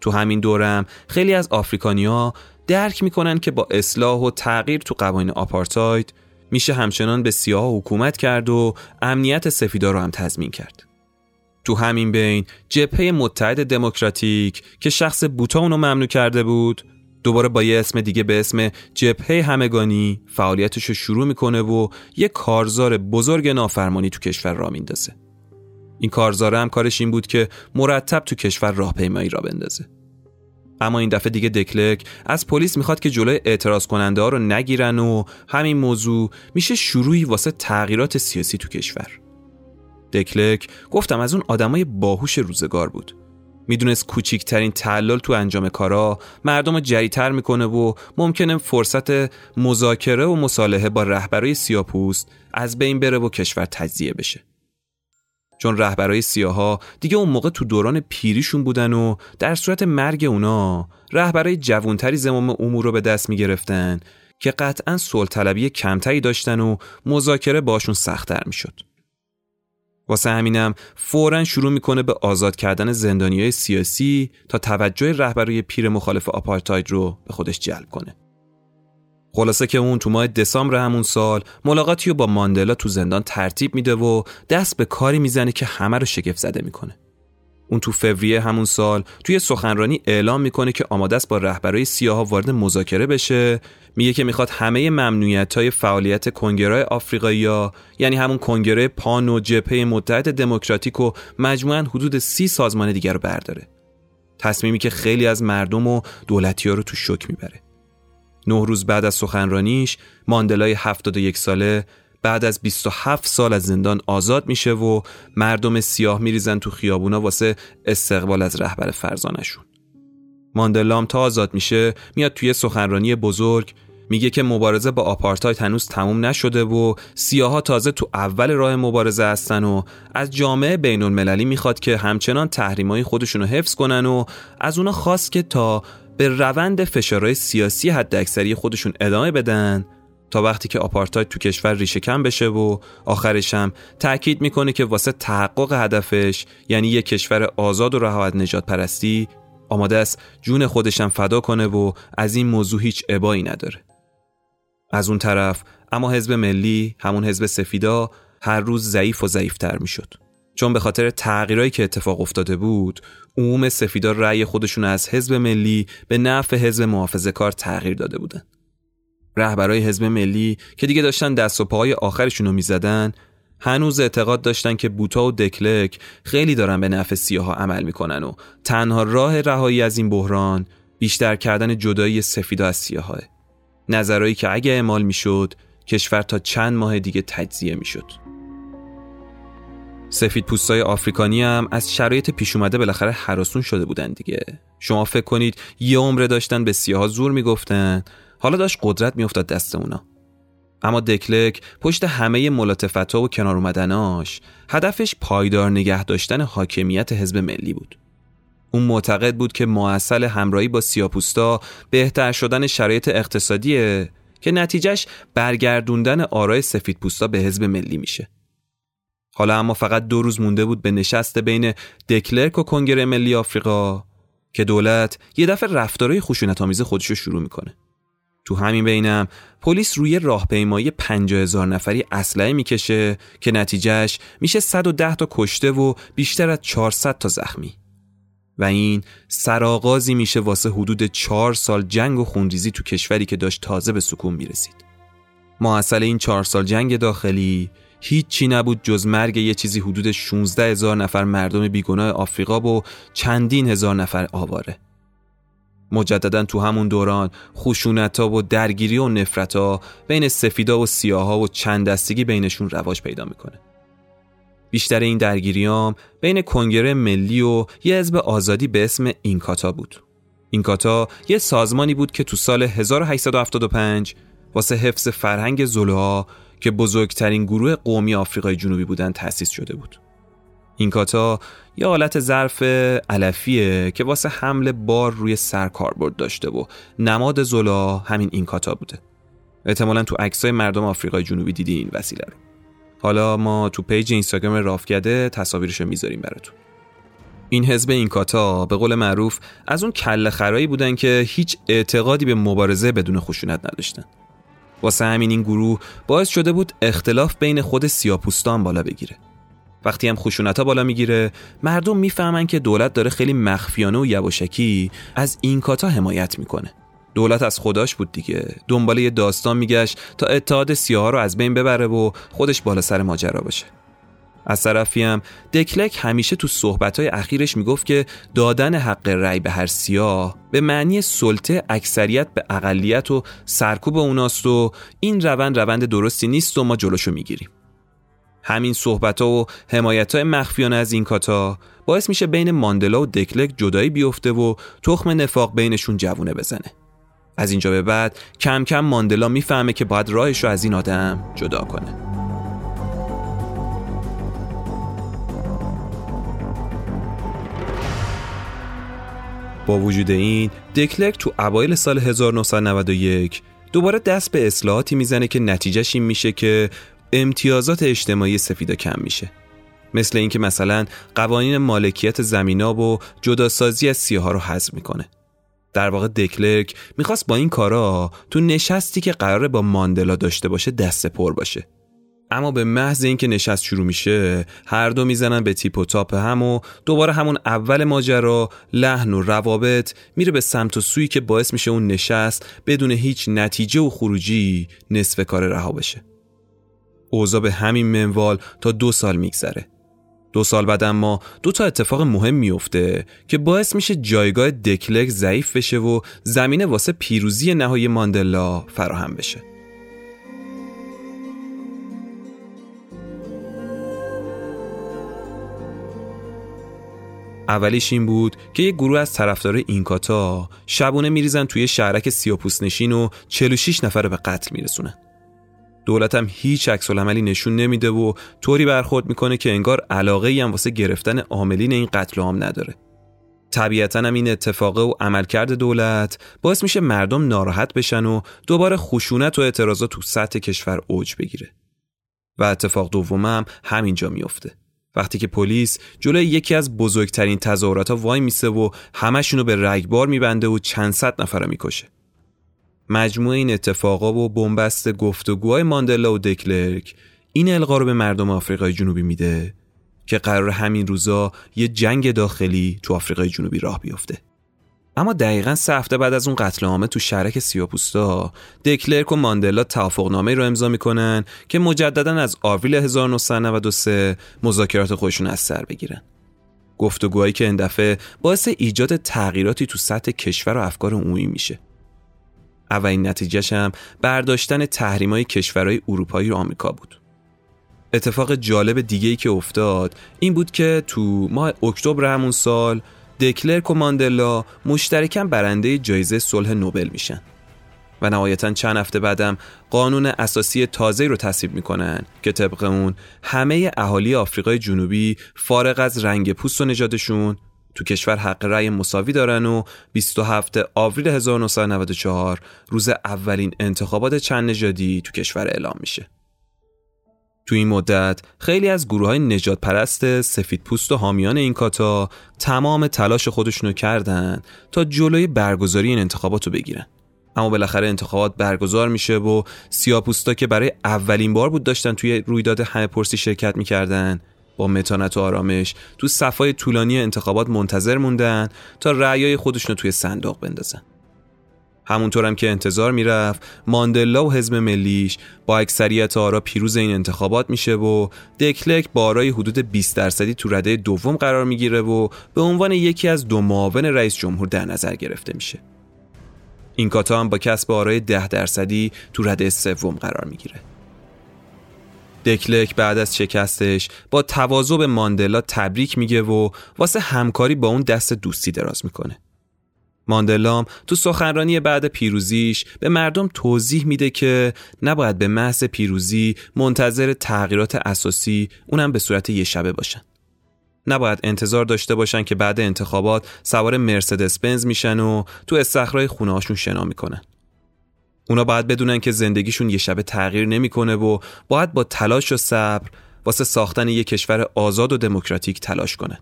تو همین دورم خیلی از آفریکانیا درک می‌کنن که با اصلاح و تغییر تو قوانین آپارتاید میشه همچنان به سیاه حکومت کرد و امنیت سفیدا رو هم تضمین کرد. تو همین بین جبهه متحد دموکراتیک که شخص بوتا اونو ممنوع کرده بود دوباره با یه اسم دیگه به اسم جبهه همگانی فعالیتش رو شروع می‌کنه و یه کارزار بزرگ نافرمانی تو کشور را میندازه. این کارزاره هم کارش این بود که مرتب تو کشور راهپیمایی را بندازه. اما این دفعه دیگه دکلک از پلیس می‌خواد که جلوی اعتراض کننده ها رو نگیرن و همین موضوع میشه شروعی واسه تغییرات سیاسی تو کشور. دکلک گفتم از اون آدمای باهوش روزگار بود. می‌دونست کوچیکترین تعلل تو انجام کارا مردم رو جریتر می‌کنه و ممکنه فرصت مذاکره و مصالحه با رهبرای سیاپوست از بین بره و کشور تجزیه بشه. چون رهبرای سیاها دیگه اون موقع تو دوران پیریشون بودن و در صورت مرگ اونا رهبرای جوانتری زمام امور رو به دست می‌گرفتن که قطعا طلبی کمتری داشتن و مذاکره باشون سختتر می‌شد. واسه همینم فورا شروع می‌کنه به آزاد کردن زندانیای سیاسی تا توجه رهبرای پیر مخالف آپارتاید رو به خودش جلب کنه. خلاصه که اون تو ماه دسامبر همون سال ملاقاتی رو با ماندلا تو زندان ترتیب میده و دست به کاری می‌زنه که همه رو شگفت زده می‌کنه. اون تو فوریه همون سال توی سخنرانی اعلام می‌کنه که آماده است با رهبرای سیاها وارد مذاکره بشه. میگه که می‌خواد همه ممنوعیت های فعالیت کنگره آفریقایی ها یعنی همون کنگره پان و جبهه متحد دموکراتیک و مجموعا حدود سی سازمان دیگر رو برداره. تصمیمی که خیلی از مردم و دولتی ها رو تو شک می‌بره. نه روز بعد از سخنرانیش ماندلای 71 ساله بعد از 27 سال از زندان آزاد میشه و مردم سیاه میریزن تو خیابونا واسه استقبال از رهبر فرزانشون. ماندلام تا آزاد میشه میاد توی سخنرانی بزرگ میگه که مبارزه با آپارتاید هنوز تموم نشده و سیاها تازه تو اول راه مبارزه هستن و از جامعه بین المللی می‌خواد که همچنان تحریمای خودشون رو حفظ کنن و از اونا خواست که تا به روند فشارهای سیاسی حداکثری خودشون ادامه بدن تا وقتی که آپارتاید تو کشور ریشه کم بشه و آخرش هم تاکید می‌کنه که واسه تحقق هدفش یعنی یک کشور آزاد و رها از نجات پرستی آماده است جون خودشم فدا کنه و از این موضوع هیچ ابایی نداره. از اون طرف اما حزب ملی همون حزب سفیدا هر روز ضعیف و ضعیفتر می‌شد. چون به خاطر تغییرایی که اتفاق افتاده بود عموم سفیدا رأی خودشون از حزب ملی به نفع حزب محافظه کار تغییر داده بودن. رهبرای حزب ملی که دیگه داشتن دست و پاهای آخرشون رو می‌زدن هنوز اعتقاد داشتن که بوتا و دکلک خیلی دارن به نفع سیاها عمل می‌کنن و تنها راه رهایی از این بحران بیشتر کردن جدایی سفیدا از سیاهاه. نظرهایی که اگه اعمال می‌شد کشور تا چند ماه دیگه تجزیه می‌شد. سفید پوستای آفریکانی هم از شرایط پیش اومده بالاخره حراسون شده بودن دیگه. شما فکر کنید یه عمره داشتن به سیاها زور می‌گفتن. حالا داشت قدرت میافتاد دست اونا. اما دکلک پشت همه ملاتفت و کنار اومدناش هدفش پایدار نگه داشتن حاکمیت حزب ملی بود. اون معتقد بود که معسل همراهی با سیاپوستا بهتر شدن شرایط اقتصادیه که نتیجهش برگردوندن آرای سفید پوستا به حزب ملی میشه. حالا اما فقط دو روز مونده بود به نشست بین دکلرک و کنگره ملی آفریقا که دولت یه دفعه رفتارهای خشونت آمیز خودش رو شروع می‌کنه. تو همین بینم پلیس روی راهپیمایی 50 هزار نفری اسلحه می‌کشه که نتیجهش میشه 110 تا کشته و بیشتر از 400 تا زخمی. و این سرآغازی میشه واسه حدود 4 سال جنگ و خونریزی تو کشوری که داشت تازه به سکون می‌رسید. اصل این 4 سال جنگ داخلی هیچی نبود جز مرگ یه چیزی حدود 16 هزار نفر مردم بیگناه آفریقا و چندین هزار نفر آواره مجددا تو همون دوران خشونت ها و درگیری و نفرت ها بین سفیدا و سیاها و چند دستگی بینشون رواج پیدا می‌کنه. بیشتر این درگیریام بین کنگره ملی و یه حزب آزادی به اسم اینکاتا بود. اینکاتا یه سازمانی بود که تو سال 1875 واسه حفظ فرهنگ زلوها که بزرگترین گروه قومی آفریقای جنوبی بودن تأسیس شده بود. این کاتا یه حالت ظرف علفیه که واسه حمل بار روی سر کاربرد داشته و نماد زلا همین این کاتا بوده. احتمالا تو عکسای مردم آفریقای جنوبی دیدی این وسیله رو. حالا ما تو پیج اینستاگرام رافگده تصاویرشو می‌ذاریم براتون. این حزب این کاتا به قول معروف از اون کله خرایی بودن که هیچ اعتقادی به مبارزه بدون خشونت نداشتن. واسه همین این گروه باعث شده بود اختلاف بین خود سیاپوستان بالا بگیره. وقتی هم خشونت بالا می‌گیره مردم می‌فهمن که دولت داره خیلی مخفیانه و یواشکی از این کاتا حمایت می‌کنه. دولت از خداش بود دیگه. دنبال یه داستان میگشت تا اتحاد سیاه رو از بین ببره و خودش بالا سر ماجرا باشه. از طرفی هم دکلک همیشه تو صحبتهای اخیرش می‌گفت که دادن حق رأی به هر سیاه به معنی سلطه اکثریت به اقلیت و سرکوب اوناست و این روند روند درستی نیست و ما جلوشو می‌گیریم. همین صحبت ها و حمایت های مخفیانه از این کاتا باعث میشه بین ماندلا و دکلک جدایی بیفته و تخم نفاق بینشون جوونه بزنه. از اینجا به بعد کم کم ماندلا می‌فهمه که باید راهش رو از این آدم جدا کنه. با وجود این دکلرک تو اوایل سال 1991 دوباره دست به اصلاحاتی می‌زنه که نتیجهش این میشه که امتیازات اجتماعی سفیدا کم میشه. مثل اینکه مثلا قوانین مالکیت زمیناب و جداسازی از سیاها رو حذف می‌کنه. در واقع دکلرک می‌خواست با این کارا تو نشستی که قراره با ماندلا داشته باشه دست پر باشه. اما به محض اینکه نشست شروع میشه هر دو می‌زنن به تیپ و تاپ هم و دوباره همون اول ماجرا لحن و روابط میره به سمت و سوی که باعث میشه اون نشست بدون هیچ نتیجه و خروجی نصف کار رها بشه. اوضاع به همین منوال تا دو سال میگذره. دو سال بعد اما دو تا اتفاق مهم میفته که باعث میشه جایگاه دکلک ضعیف بشه و زمینه واسه پیروزی نهایی ماندلا فراهم بشه. اولیش این بود که یه گروه از طرفدار اینکاتا شبونه میریزن توی شهرک سیاپوس نشین و 46 نفر رو به قتل میرسونن. دولتم هیچ عکس عملی نشون نمیده و طوری برخورد می‌کنه که انگار علاقه ای هم واسه گرفتن عاملین این قتل عام نداره. طبیعتا هم این اتفاقه و عملکرد دولت باعث میشه مردم ناراحت بشن و دوباره خشونت و اعتراضات تو سطح کشور اوج بگیره. و اتفاق دومم همینجا میفته. وقتی که پلیس جلوی یکی از بزرگترین تظاهرات وای میسه و همشونو به رگبار میبنده و چند صد نفر رو می‌کشه. مجموع این اتفاقا و بنبست گفتگوهای ماندلا و دکلرک این القا رو به مردم آفریقای جنوبی میده که قرار همین روزا یه جنگ داخلی تو آفریقای جنوبی راه بیفته. اما دقیقا سه هفته بعد از اون قتل عامه تو شرک سیاپوستا دکلرک و ماندلا توافقنامه رو امضا می‌کنن که مجددا از آوریل 1993 مذاکرات خودشون از سر بگیرن. گفتگوهایی که این دفعه باعث ایجاد تغییراتی تو سطح کشور و افکار عمومی میشه. اولین نتیجهش هم برداشتن تحریمای کشورهای اروپایی رو آمریکا بود. اتفاق جالب دیگه ای که افتاد این بود که تو ماه اکتبر همون سال دکلرک و ماندلا مشترکاً برنده جایزه صلح نوبل میشن و نهایتا چند هفته بعدم قانون اساسی تازه رو تصویب می‌کنن که طبق اون همه اهالی آفریقای جنوبی فارغ از رنگ پوست و نژادشون تو کشور حق رأی مساوی دارن و 27 آوریل 1994 روز اولین انتخابات چند نژادی تو کشور اعلام میشه. تو این مدت خیلی از گروه های نجات پرست سفید پوست و حامیان این کاتا تمام تلاش خودشونو کردن تا جلوی برگزاری این انتخابات رو بگیرن. اما بالاخره انتخابات برگزار میشه و سیاپوستا که برای اولین بار بود داشتن توی رویداد همه پرسی شرکت می‌کردن با متانت و آرامش تو صفای طولانی انتخابات منتظر موندن تا رأیای خودشونو توی صندوق بندازن. همونطورم که انتظار می‌رفت ماندلا و حزب ملیش با اکثریت آرا پیروز این انتخابات میشه و دکلک با آرای حدود 20 درصدی تو رده دوم قرار می‌گیره و به عنوان یکی از دو معاون رئیس جمهور در نظر گرفته میشه. این کاتا هم با کسب آرای 10 درصدی تو رده سوم قرار می‌گیره. دکلک بعد از شکستش با تواضع به ماندلا تبریک میگه و واسه همکاری با اون دست دوستی دراز می‌کنه. ماندلام تو سخنرانی بعد پیروزیش به مردم توضیح میده که نباید به محض پیروزی منتظر تغییرات اساسی اونم به صورت یه شبه باشن. نباید انتظار داشته باشن که بعد انتخابات سوار مرسدس بنز میشن و تو استخرای خونه هاشون شنا می‌کنن. اونا باید بدونن که زندگیشون یه شبه تغییر نمی‌کنه و باید با تلاش و صبر واسه ساختن یه کشور آزاد و دموکراتیک تلاش کنن.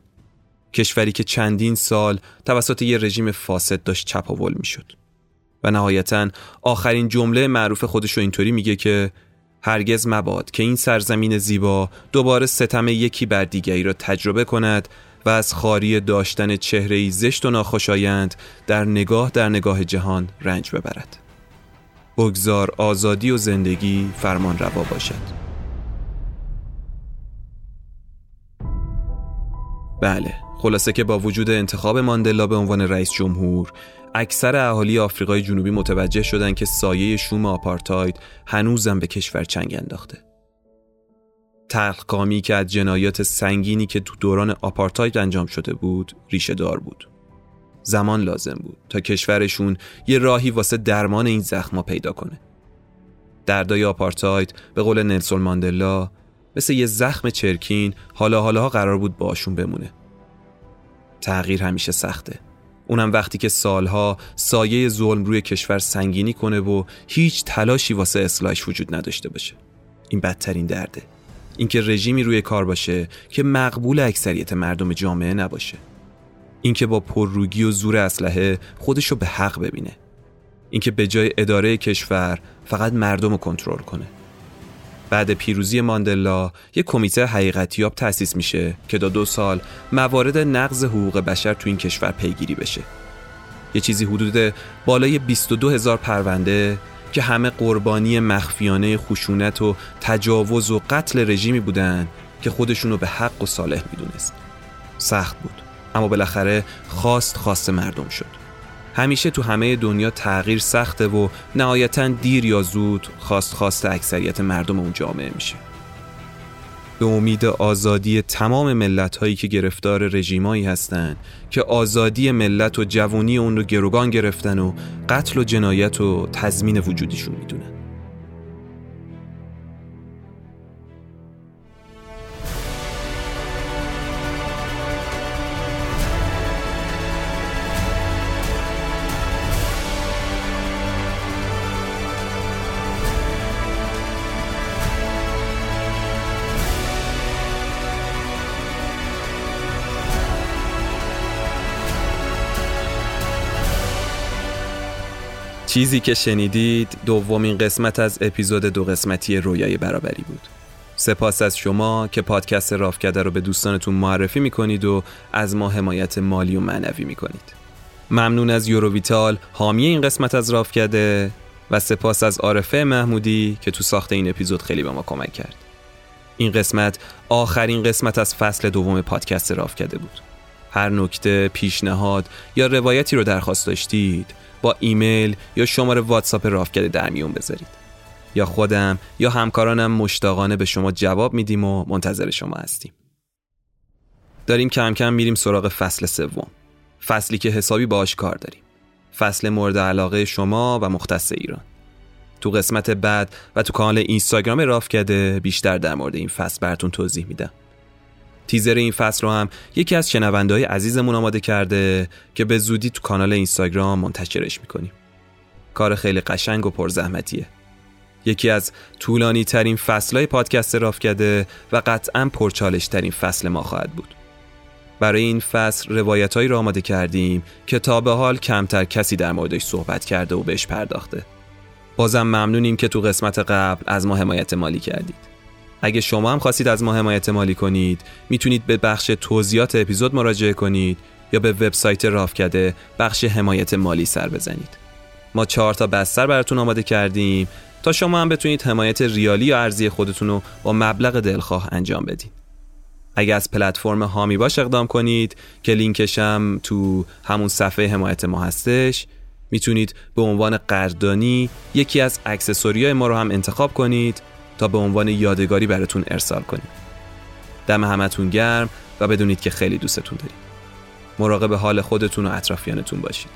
کشوری که چندین سال توسط یه رژیم فاسد داشت چپاول می‌شد. و نهایتا آخرین جمله معروف خودش رو اینطوری میگه که هرگز مباد که این سرزمین زیبا دوباره ستم یکی بر دیگری را تجربه کند و از خاری داشتن چهره زشت و ناخوشایند در نگاه در نگاه جهان رنج ببرد. بگذار آزادی و زندگی فرمان روا باشد. بله. خلاصه که با وجود انتخاب ماندلا به عنوان رئیس جمهور اکثر اهالی آفریقای جنوبی متوجه شدند که سایه شوم آپارتاید هنوزم به کشور چنگ انداخته. تلخکامی که از جنایات سنگینی که تو دوران آپارتاید انجام شده بود ریشه دار بود. زمان لازم بود تا کشورشون یه راهی واسه درمان این زخما پیدا کنه. دردای آپارتاید به قول نلسون ماندلا مثل یه زخم چرکین حالا حالا قرار بود باشون بمونه. تغییر همیشه سخته. اونم وقتی که سالها سایه ظلم روی کشور سنگینی کنه و هیچ تلاشی واسه اصلاحش وجود نداشته باشه. این بدترین درده. اینکه رژیمی روی کار باشه که مقبول اکثریت مردم جامعه نباشه. اینکه با پرروگی و زور اسلحه خودشو به حق ببینه. اینکه به جای اداره کشور فقط مردم رو کنترل کنه. بعد پیروزی ماندلا یک کمیته حقیقتیاب تأسیس میشه که تا دو سال موارد نقض حقوق بشر تو این کشور پیگیری بشه. یه چیزی حدود بالای 22 هزار پرونده که همه قربانی مخفیانه خشونت و تجاوز و قتل رژیمی بودن که خودشونو به حق و صالح می‌دونست. سخت بود اما بالاخره خواست خواست مردم شد. همیشه تو همه دنیا تغییر سخته و نهایتا دیر یا زود خواست خواست اکثریت مردم اون جامعه میشه. به امید آزادی تمام ملت هایی که گرفتار رژیمایی هستند که آزادی ملت و جوانی اون رو گروگان گرفتن و قتل و جنایت و تضمین وجودیشون می‌دونن. چیزی که شنیدید دومین قسمت از اپیزود دو قسمتی رویای برابری بود. سپاس از شما که پادکست رافکده رو به دوستانتون معرفی می‌کنید و از ما حمایت مالی و معنوی می‌کنید. ممنون از یوروویتال حامی این قسمت از رافکده و سپاس از عارفه محمودی که تو ساخت این اپیزود خیلی به ما کمک کرد. این قسمت آخرین قسمت از فصل دوم پادکست رافکده بود. هر نکته، پیشنهاد یا روایتی رو درخواست داشتید با ایمیل یا شماره واتساپ رافکده در میون بذارید. یا خودم یا همکارانم مشتاقانه به شما جواب میدیم و منتظر شما هستیم. داریم کم کم میریم سراغ فصل سوم. فصلی که حسابی باش کار داریم. فصل مورد علاقه شما و مختص ایران. تو قسمت بعد و تو کانال اینستاگرام رافکده بیشتر در مورد این فصل براتون توضیح میدم. تیزر این فصل رو هم یکی از شنوندهای عزیزمون آماده کرده که به زودی تو کانال اینستاگرام منتشرش می‌کنیم. کار خیلی قشنگ و پرزحمتیه. یکی از طولانی ترین فصلهای پادکست راف کرده و قطعا پرچالش ترین فصل ما خواهد بود. برای این فصل روایتهایی را آماده کردیم که تا به حال کمتر کسی در موردش صحبت کرده و بهش پرداخته. بازم ممنونیم که تو قسمت قبل از ما حمایت مالی کردید. اگه شما هم خواستید از ما حمایت مالی کنید می‌تونید به بخش توضیحات اپیزود مراجعه کنید یا به وبسایت رافکده بخش حمایت مالی سر بزنید. ما چهار تا بستر براتون آماده کردیم تا شما هم بتونید حمایت ریالی یا ارزی خودتون رو با مبلغ دلخواه انجام بدید. اگه از پلتفرم هامی باش اقدام کنید که لینکشم تو همون صفحه حمایت ما هستش می‌تونید به عنوان قدردانی یکی از اکسسوری ما رو هم انتخاب کنید تا به عنوان یادگاری براتون ارسال کنیم. دم همتون گرم و بدونید که خیلی دوستتون داریم. مراقب حال خودتون و اطرافیانتون باشید.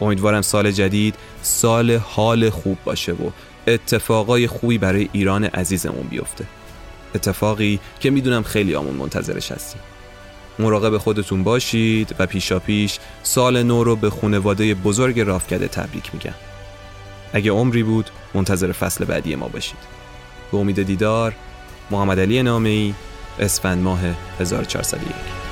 امیدوارم سال جدید سال حال خوب باشه و اتفاقای خوبی برای ایران عزیزمون بیفته. اتفاقی که می‌دونم خیلی آمون منتظرش هستیم. مراقب خودتون باشید و پیشا پیش سال نو رو به خونواده بزرگ رافکده تبریک میگم. اگه عمری بود منتظر فصل بعدی ما باشید. به امید دیدار محمد علی نامی اسفند ماه 1401